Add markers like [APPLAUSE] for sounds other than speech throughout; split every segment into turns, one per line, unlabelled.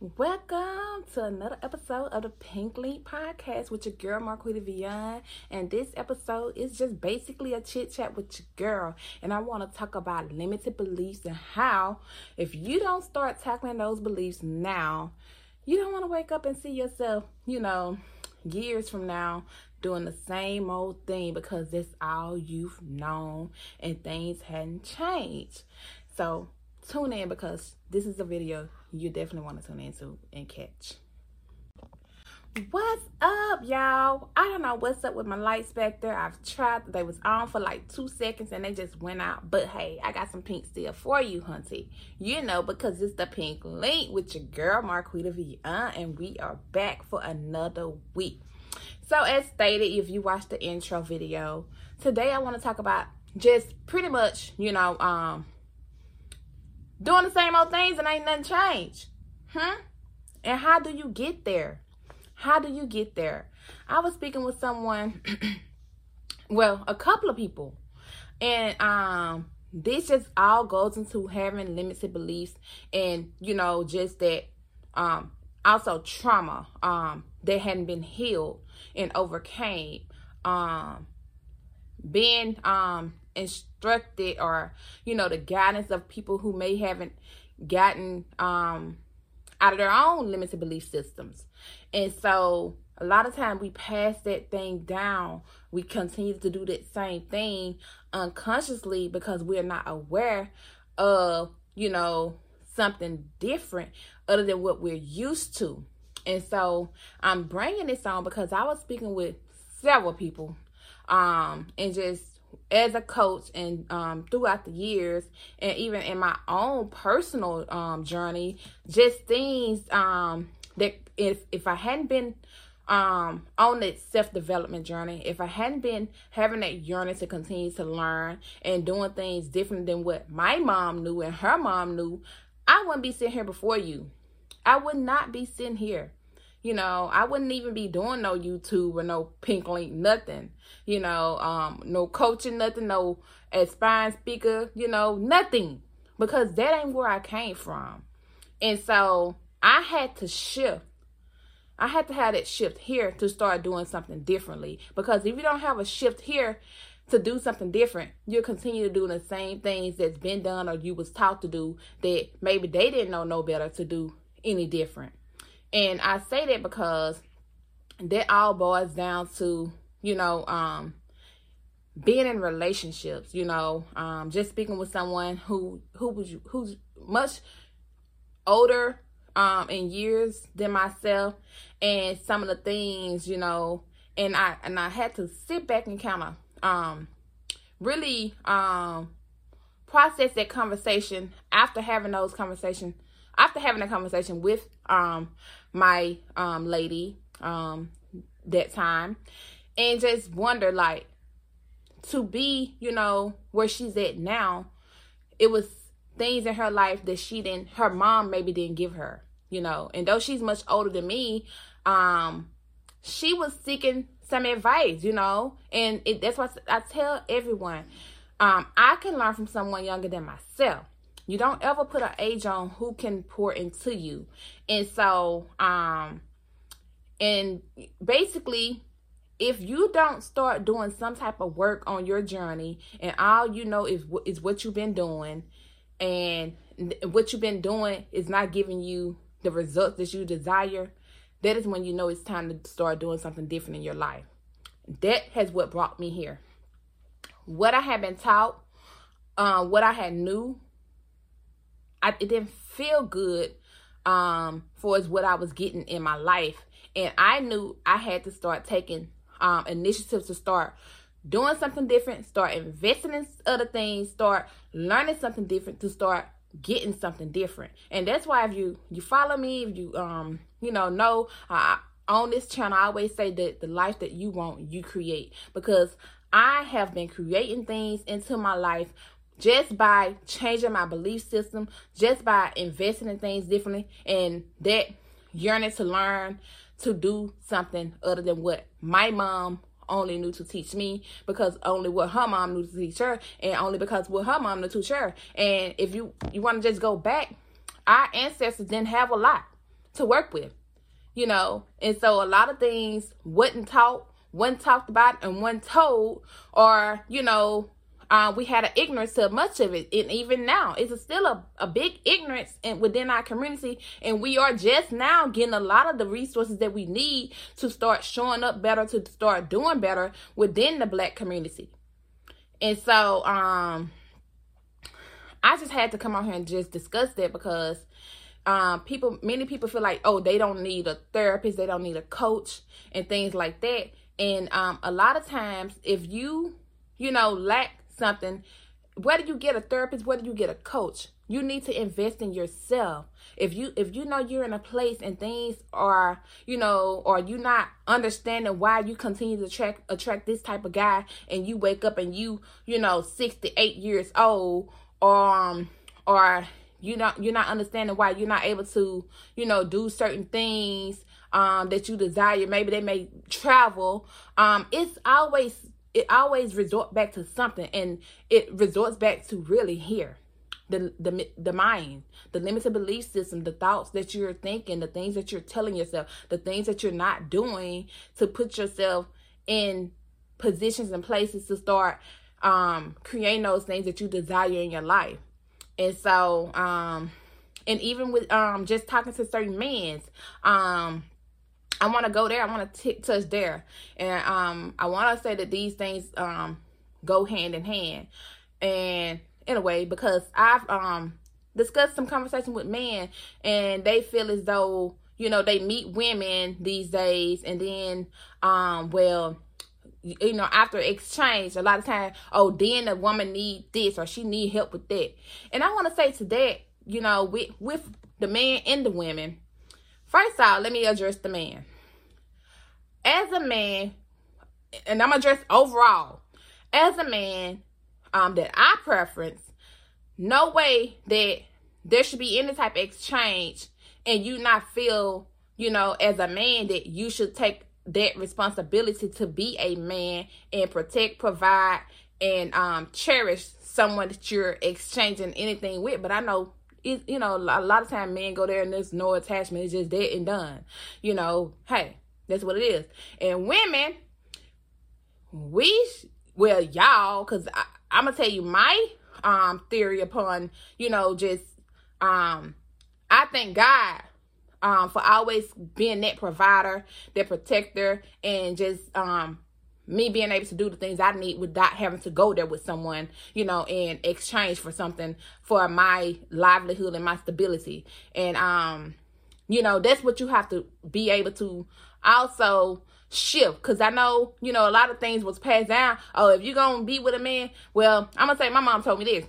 Welcome to another episode of the Pink Link Podcast with your girl Marquita Veon. And this episode is just basically a chit chat with your girl. And I want to talk about limited beliefs and how, if you don't start tackling those beliefs now, you don't want to wake up and see yourself, you know, years from now doing the same old thing because that's all you've known and things hadn't changed. So tune in because this is a video you definitely want to tune into and catch. What's up, y'all? I don't know what's up with my lights back there. I've tried. They was on for like two seconds and they just went out. But hey, I got some pink still for you, hunty. You know, because it's the pink link with your girl, Marquita Veon, and we are back for another week. So as stated, if you watched the intro video, today I want to talk about just pretty much, you know, um, doing the same old things and ain't nothing changed. Huh? And how do you get there? How do you get there? I was speaking with someone, [CLEARS THROAT] well, a couple of people, and um, this just all goes into having limited beliefs and you know just that um also trauma um that hadn't been healed and overcame um being um instructed or you know the guidance of people who may haven't gotten um out of their own limited belief systems. And so a lot of time we pass that thing down. We continue to do that same thing unconsciously because we're not aware of you know something different other than what we're used to. And so i'm bringing this on because i was speaking with several people um and just as a coach and um, throughout the years and even in my own personal um, journey just things um, that if if i hadn't been um on that self-development journey if i hadn't been having that yearning to continue to learn and doing things different than what my mom knew and her mom knew i wouldn't be sitting here before you. I would not be sitting here you know, I wouldn't even be doing no YouTube or no pink link, nothing. You know, um, no coaching, nothing, no aspiring speaker, you know, nothing. Because that ain't where I came from. And so I had to shift. I had to have that shift here to start doing something differently. Because if you don't have a shift here to do something different, you'll continue to do the same things that's been done or you was taught to do that maybe they didn't know no better to do any different. And I say that because that all boils down to, you know, um, being in relationships, you know, um, just speaking with someone who who was who's much older um in years than myself. And some of the things, you know, and I and I had to sit back and kind of um really um process that conversation after having those conversations after having a conversation with um my um lady um that time and just wonder like to be you know where she's at now it was things in her life that she didn't her mom maybe didn't give her you know and though she's much older than me um she was seeking some advice you know and it, that's what i tell everyone um i can learn from someone younger than myself you don't ever put an age on who can pour into you. And so, um, and basically, if you don't start doing some type of work on your journey and all you know is, is what you've been doing and what you've been doing is not giving you the results that you desire, that is when you know it's time to start doing something different in your life. That has what brought me here. What I had been taught, uh, what I had knew I, it didn't feel good um for what I was getting in my life. And I knew I had to start taking um initiatives to start doing something different, start investing in other things, start learning something different to start getting something different. And that's why if you you follow me, if you um you know know on this channel, I always say that the life that you want, you create because I have been creating things into my life just by changing my belief system, just by investing in things differently, and that yearning to learn to do something other than what my mom only knew to teach me because only what her mom knew to teach her and only because what her mom knew to teach her and if you you want to just go back our ancestors didn't have a lot to work with, you know. And so a lot of things wasn't taught, wasn't talked about, and wasn't told, or you know, uh, we had an ignorance to much of it. And even now, it's still a, a big ignorance in, within our community. And we are just now getting a lot of the resources that we need to start showing up better, to start doing better within the black community. And so, um, I just had to come on here and just discuss that because um, people, many people feel like, oh, they don't need a therapist, they don't need a coach, and things like that. And um, a lot of times, if you, you know, lack something, whether you get a therapist, whether you get a coach, you need to invest in yourself. If you if you know you're in a place and things are, you know, or you not understanding why you continue to attract attract this type of guy and you wake up and you, you know, 68 years old um or you not you're not understanding why you're not able to you know do certain things um that you desire. Maybe they may travel. Um it's always it always resort back to something and it resorts back to really here the the the mind the limited belief system the thoughts that you're thinking the things that you're telling yourself the things that you're not doing to put yourself in positions and places to start um, creating those things that you desire in your life. And so, um, and even with um, just talking to certain men, um, I want to go there. I want to touch there, and um, I want to say that these things um go hand in hand, and in a way because I've um discussed some conversation with men, and they feel as though you know they meet women these days, and then um well you know after exchange a lot of times oh then the woman need this or she need help with that. And i want to say to that you know with with the man and the women first off let me address the man as a man and i'm address overall as a man um that i preference no way that there should be any type of exchange and you not feel you know as a man that you should take that responsibility to be a man and protect, provide, and um, cherish someone that you're exchanging anything with. But I know it, you know, a lot of time men go there and there's no attachment. It's just dead and done. You know, hey, that's what it is. And women, we, well, y'all, because I'm going to tell you my um theory upon, you know, just, um, I thank God um, for always being that provider, that protector, and just um, me being able to do the things I need without having to go there with someone, you know, in exchange for something for my livelihood and my stability. And um, you know, that's what you have to be able to also shift because I know, you know, a lot of things was passed down. Oh, if you're gonna be with a man, well, I'm gonna say my mom told me this.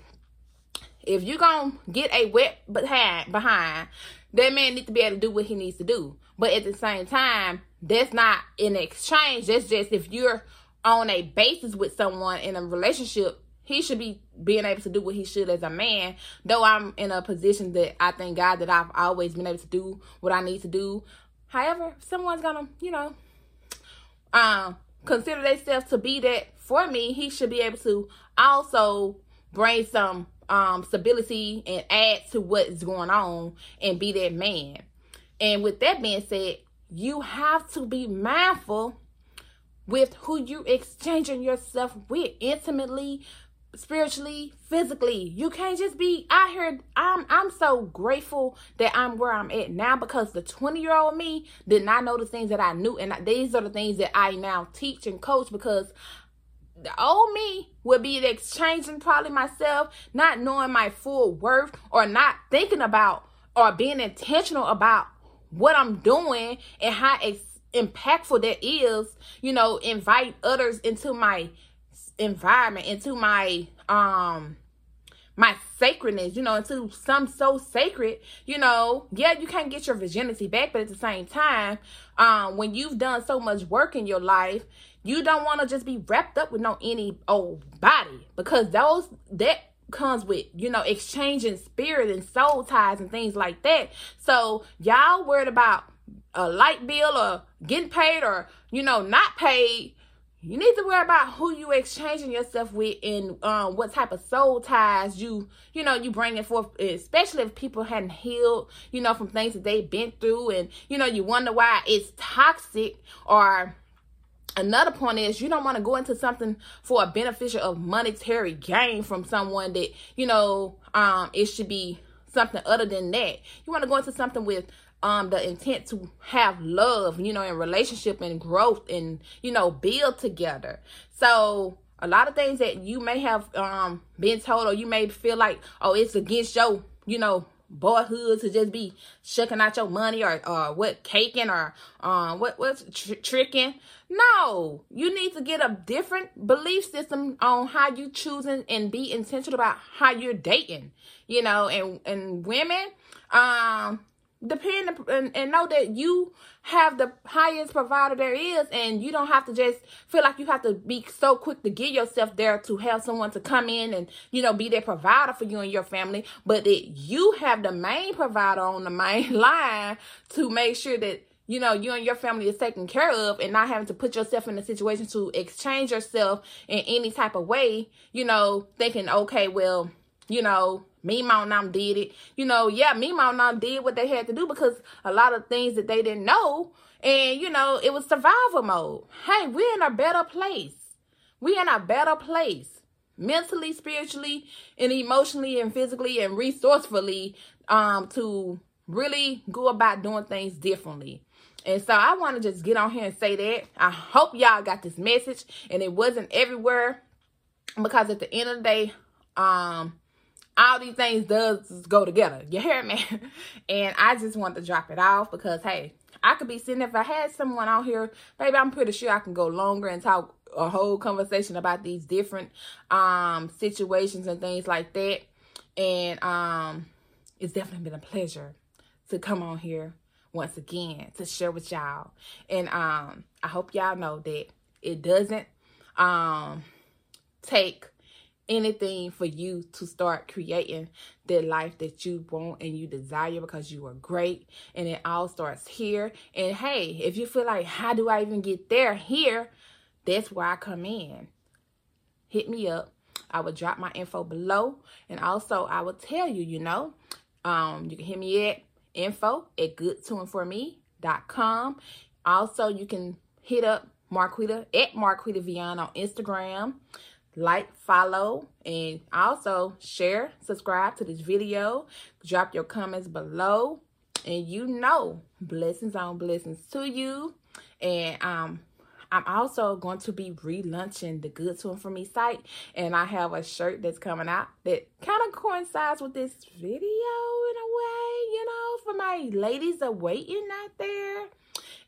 If you're gonna get a wet behind behind, that man needs to be able to do what he needs to do. But at the same time, that's not in exchange. That's just if you're on a basis with someone in a relationship, he should be being able to do what he should as a man. Though I'm in a position that I thank God that I've always been able to do what I need to do. However, someone's gonna, you know, um, consider themselves to be that for me, he should be able to also bring some um, stability and add to what is going on and be that man. And with that being said, you have to be mindful with who you exchanging yourself with intimately, spiritually, physically. You can't just be out here. I'm I'm so grateful that I'm where I'm at now because the 20 year old me did not know the things that I knew, and these are the things that I now teach and coach because the old me would be exchanging probably myself, not knowing my full worth or not thinking about or being intentional about what I'm doing and how ex- impactful that is, you know, invite others into my environment, into my um my sacredness, you know, into some so sacred, you know, yeah, you can't get your virginity back, but at the same time, um, when you've done so much work in your life, you don't want to just be wrapped up with no any old body because those that comes with you know exchanging spirit and soul ties and things like that. So y'all worried about a light bill or getting paid or you know not paid. you need to worry about who you exchanging yourself with and um, what type of soul ties you you know you bringing forth especially if people hadn't healed you know from things that they've been through and you know you wonder why it's toxic or another point is you don't want to go into something for a beneficial of monetary gain from someone that you know um it should be something other than that. You want to go into something with um the intent to have love you know in relationship and growth and you know build together. So a lot of things that you may have um been told or you may feel like oh it's against your you know boyhood to just be shucking out your money or or what caking or um what what's tr- tricking no you need to get a different belief system on how you choosing and be intentional about how you're dating you know and and women um depend and, and know that you have the highest provider there is and you don't have to just feel like you have to be so quick to get yourself there to have someone to come in and you know be their provider for you and your family but that you have the main provider on the main [LAUGHS] line to make sure that you know you and your family is taken care of and not having to put yourself in a situation to exchange yourself in any type of way you know thinking okay well you know me mom them did it. You know, yeah, me mom them did what they had to do because a lot of things that they didn't know. And, you know, it was survival mode. Hey, we're in a better place. We're in a better place. Mentally, spiritually, and emotionally and physically and resourcefully um to really go about doing things differently. And so I want to just get on here and say that. I hope y'all got this message and it wasn't everywhere because at the end of the day, um, all these things does go together. You hear me? [LAUGHS] And I just want to drop it off because hey, I could be sitting if I had someone out here, baby, I'm pretty sure I can go longer and talk a whole conversation about these different um situations and things like that. And um it's definitely been a pleasure to come on here once again to share with y'all. And um I hope y'all know that it doesn't um take anything for you to start creating the life that you want and you desire because you are great and it all starts here. And hey if you feel like how do i even get there? Here that's where i come in. Hit me up. I will drop my info below. And also i will tell you you know um you can hit me at info at goodtoandforme.com also you can hit up marquita at marquita veon on instagram like, follow, and also share, subscribe to this video. Drop your comments below. And you know, blessings on blessings to you. And um, I'm also going to be relaunching the Good To For Me site. And I have a shirt that's coming out that kind of coincides with this video in a way, you know, for my ladies awaiting out there.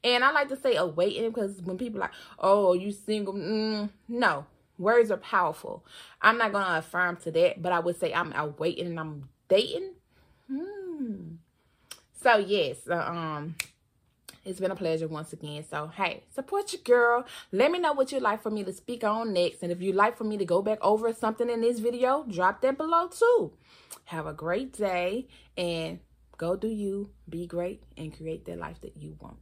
And I like to say awaiting because when people like, oh, you single? Mm, no, Words are powerful. I'm not going to affirm to that, but I would say I'm awaiting and I'm dating. Hmm. So, yes, uh, um, it's been a pleasure once again. So, hey, support your girl. Let me know what you'd like for me to speak on next. And if you'd like for me to go back over something in this video, drop that below too. Have a great day and go do you, be great, and create the life that you want.